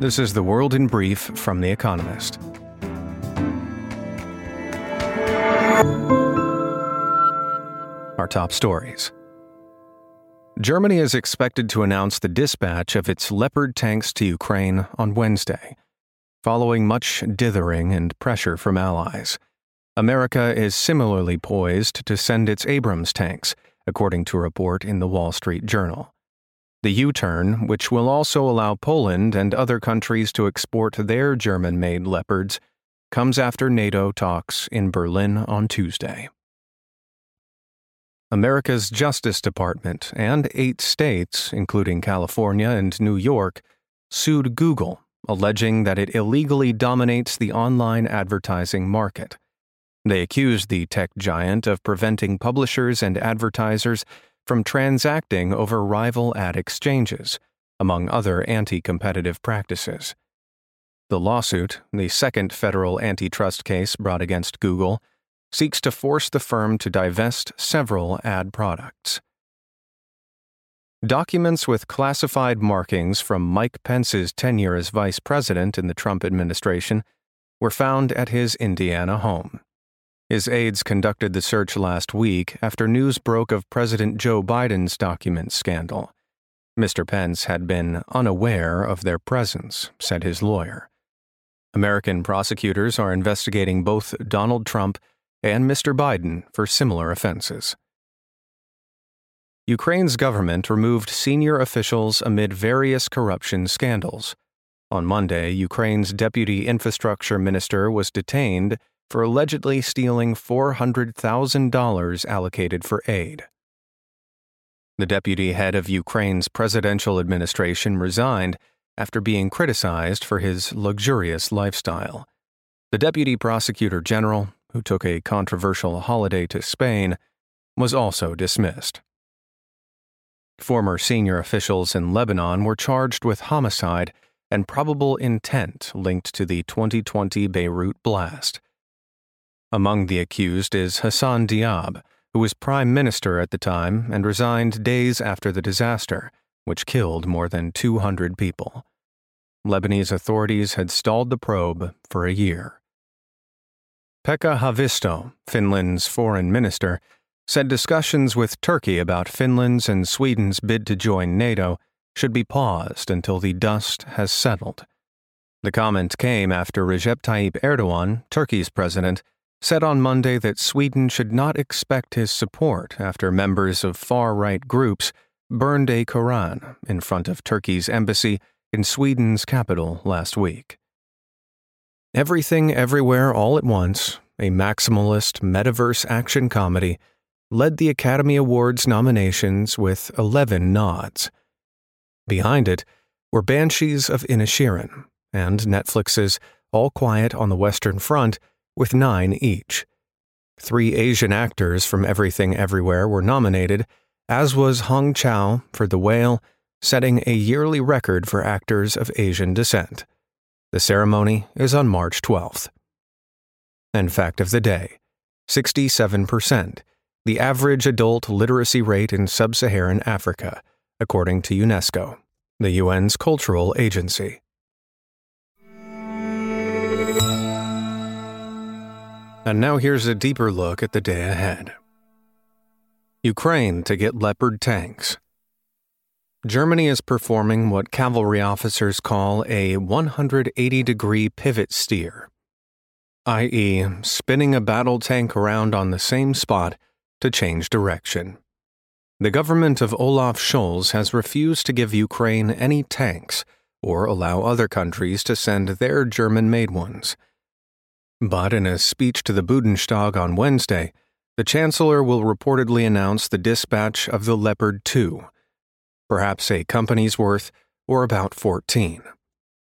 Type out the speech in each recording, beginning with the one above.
This is the world in brief from The Economist. Our top stories. Germany is expected to announce the dispatch of its Leopard tanks to Ukraine on Wednesday, following much dithering and pressure from allies. America is similarly poised to send its Abrams tanks, according to a report in the Wall Street Journal. The U turn, which will also allow Poland and other countries to export their German made Leopards, comes after NATO talks in Berlin on Tuesday. America's Justice Department and eight states, including California and New York, sued Google, alleging that it illegally dominates the online advertising market. They accused the tech giant of preventing publishers and advertisers from transacting over rival ad exchanges, among other anti competitive practices. The lawsuit, the second federal antitrust case brought against Google, seeks to force the firm to divest several ad products. Documents with classified markings from Mike Pence's tenure as vice president in the Trump administration were found at his Indiana home. His aides conducted the search last week after news broke of President Joe Biden's documents scandal. Mr. Pence had been unaware of their presence, said his lawyer. American prosecutors are investigating both Donald Trump and Mr. Biden for similar offenses. Ukraine's government removed senior officials amid various corruption scandals. On Monday, Ukraine's deputy infrastructure minister was detained for allegedly stealing $400,000 allocated for aid. The deputy head of Ukraine's presidential administration resigned after being criticized for his luxurious lifestyle. The deputy prosecutor general who took a controversial holiday to Spain, was also dismissed. Former senior officials in Lebanon were charged with homicide and probable intent linked to the 2020 Beirut blast. Among the accused is Hassan Diab, who was prime minister at the time and resigned days after the disaster, which killed more than 200 people. Lebanese authorities had stalled the probe for a year. Pekka Haavisto, Finland's foreign minister, said discussions with Turkey about Finland's and Sweden's bid to join NATO should be paused until the dust has settled. The comment came after Recep Tayyip Erdogan, Turkey's president, said on Monday that Sweden should not expect his support after members of far right groups burned a Koran in front of Turkey's embassy in Sweden's capital last week. Everything Everywhere All at Once, a maximalist metaverse action comedy, led the Academy Awards nominations with 11 nods. Behind it were Banshees of Inisherin and Netflix's All Quiet on the Western Front with nine each. Three Asian actors from Everything Everywhere were nominated, as was Hong Chau for The Whale, setting a yearly record for actors of Asian descent. The ceremony is on March 12th. And fact of the day 67%, the average adult literacy rate in sub Saharan Africa, according to UNESCO, the UN's cultural agency. And now here's a deeper look at the day ahead. Ukraine to get Leopard tanks. Germany is performing what cavalry officers call a 180 degree pivot steer, i.e., spinning a battle tank around on the same spot to change direction. The government of Olaf Scholz has refused to give Ukraine any tanks or allow other countries to send their German made ones. But in a speech to the Bundestag on Wednesday, the Chancellor will reportedly announce the dispatch of the Leopard 2 perhaps a company's worth, or about 14.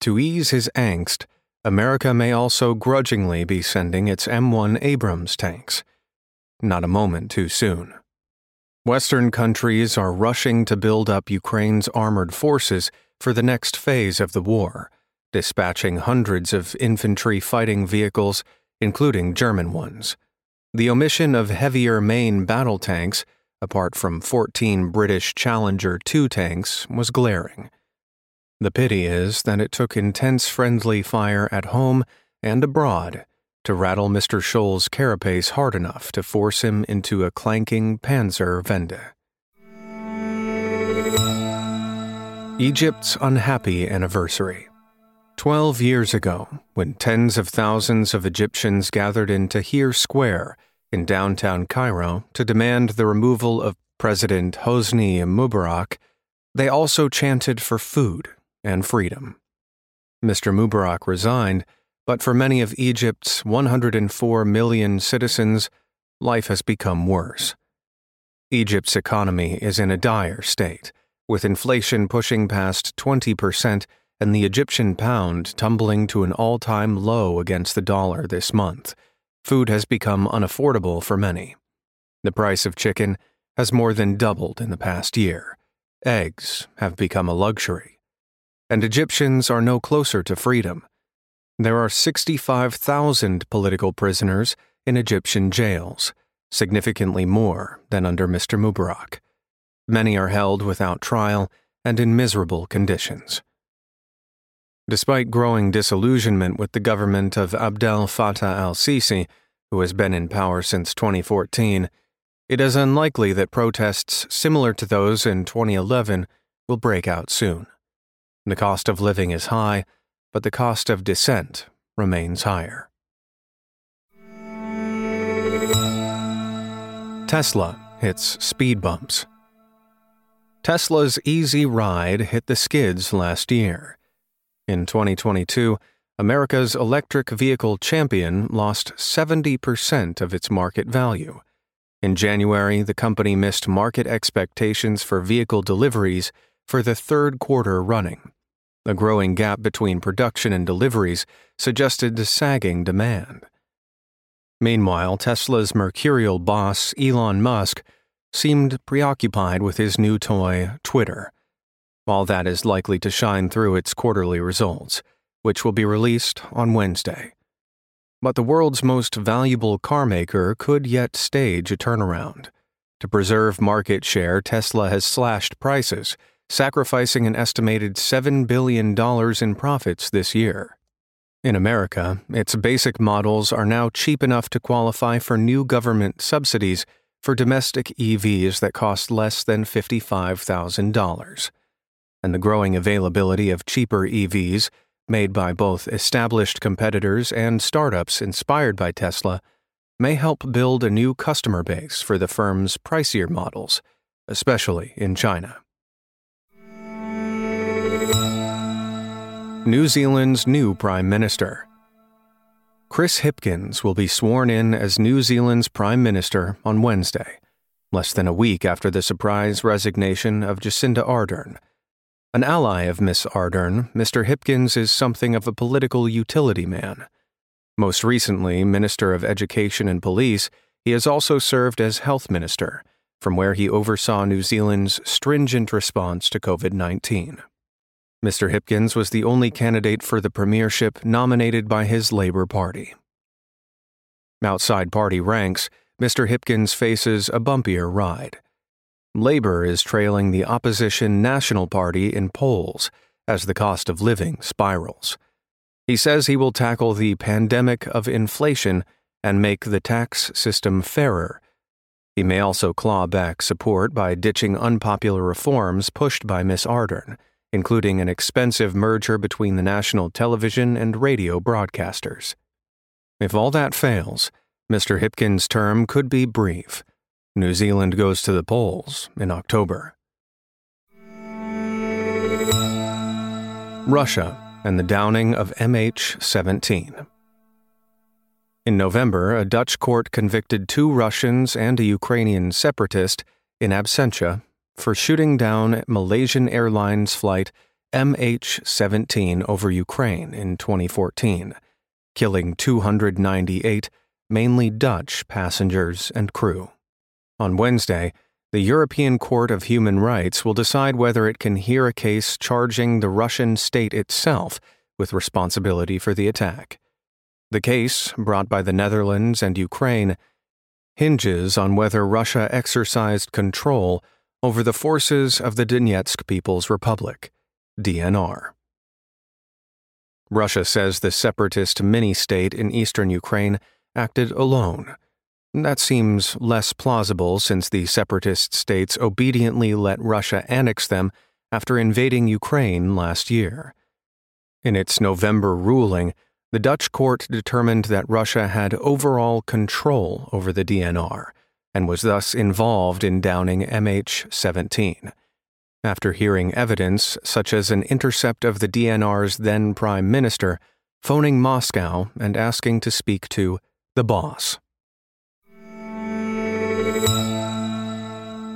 To ease his angst, America may also grudgingly be sending its M1 Abrams tanks. Not a moment too soon. Western countries are rushing to build up Ukraine's armored forces for the next phase of the war, dispatching hundreds of infantry fighting vehicles, including German ones. The omission of heavier main battle tanks apart from 14 British Challenger 2 tanks, was glaring. The pity is that it took intense friendly fire at home and abroad to rattle Mr. Scholz's carapace hard enough to force him into a clanking Panzer Wende. Egypt's unhappy anniversary. Twelve years ago, when tens of thousands of Egyptians gathered in Tahrir Square in downtown Cairo to demand the removal of President Hosni Mubarak, they also chanted for food and freedom. Mr. Mubarak resigned, but for many of Egypt's 104 million citizens, life has become worse. Egypt's economy is in a dire state, with inflation pushing past 20% and the Egyptian pound tumbling to an all time low against the dollar this month. Food has become unaffordable for many. The price of chicken has more than doubled in the past year. Eggs have become a luxury. And Egyptians are no closer to freedom. There are 65,000 political prisoners in Egyptian jails, significantly more than under Mr. Mubarak. Many are held without trial and in miserable conditions. Despite growing disillusionment with the government of Abdel Fattah al Sisi, who has been in power since 2014, it is unlikely that protests similar to those in 2011 will break out soon. The cost of living is high, but the cost of dissent remains higher. Tesla hits speed bumps. Tesla's Easy Ride hit the skids last year. In 2022, America's electric vehicle champion lost 70% of its market value. In January, the company missed market expectations for vehicle deliveries for the third quarter running. A growing gap between production and deliveries suggested sagging demand. Meanwhile, Tesla's mercurial boss, Elon Musk, seemed preoccupied with his new toy, Twitter. All that is likely to shine through its quarterly results, which will be released on Wednesday. But the world's most valuable carmaker could yet stage a turnaround. To preserve market share, Tesla has slashed prices, sacrificing an estimated $7 billion in profits this year. In America, its basic models are now cheap enough to qualify for new government subsidies for domestic EVs that cost less than $55,000. And the growing availability of cheaper EVs, made by both established competitors and startups inspired by Tesla, may help build a new customer base for the firm's pricier models, especially in China. New Zealand's new Prime Minister. Chris Hipkins will be sworn in as New Zealand's Prime Minister on Wednesday, less than a week after the surprise resignation of Jacinda Ardern. An ally of Miss Ardern, Mr. Hipkins is something of a political utility man. Most recently, Minister of Education and Police, he has also served as Health Minister, from where he oversaw New Zealand's stringent response to COVID 19. Mr. Hipkins was the only candidate for the premiership nominated by his Labour Party. Outside party ranks, Mr. Hipkins faces a bumpier ride. Labour is trailing the opposition National Party in polls as the cost of living spirals. He says he will tackle the pandemic of inflation and make the tax system fairer. He may also claw back support by ditching unpopular reforms pushed by Miss Ardern including an expensive merger between the national television and radio broadcasters. If all that fails, Mr. Hipkins' term could be brief. New Zealand goes to the polls in October. Russia and the downing of MH 17. In November, a Dutch court convicted two Russians and a Ukrainian separatist in absentia for shooting down Malaysian Airlines flight MH17 over Ukraine in 2014, killing 298, mainly Dutch, passengers and crew. On Wednesday, the European Court of Human Rights will decide whether it can hear a case charging the Russian state itself with responsibility for the attack. The case, brought by the Netherlands and Ukraine, hinges on whether Russia exercised control over the forces of the Donetsk People's Republic, DNR. Russia says the separatist mini state in eastern Ukraine acted alone. That seems less plausible since the separatist states obediently let Russia annex them after invading Ukraine last year. In its November ruling, the Dutch court determined that Russia had overall control over the DNR and was thus involved in downing MH 17. After hearing evidence, such as an intercept of the DNR's then Prime Minister, phoning Moscow and asking to speak to the boss.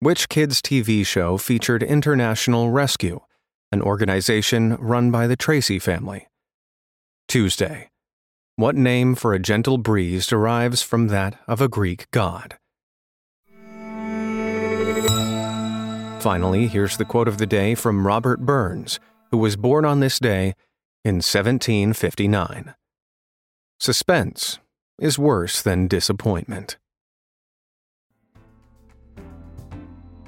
Which kids' TV show featured International Rescue? an organization run by the Tracy family. Tuesday. What name for a gentle breeze derives from that of a Greek god? Finally, here's the quote of the day from Robert Burns, who was born on this day in 1759. Suspense is worse than disappointment.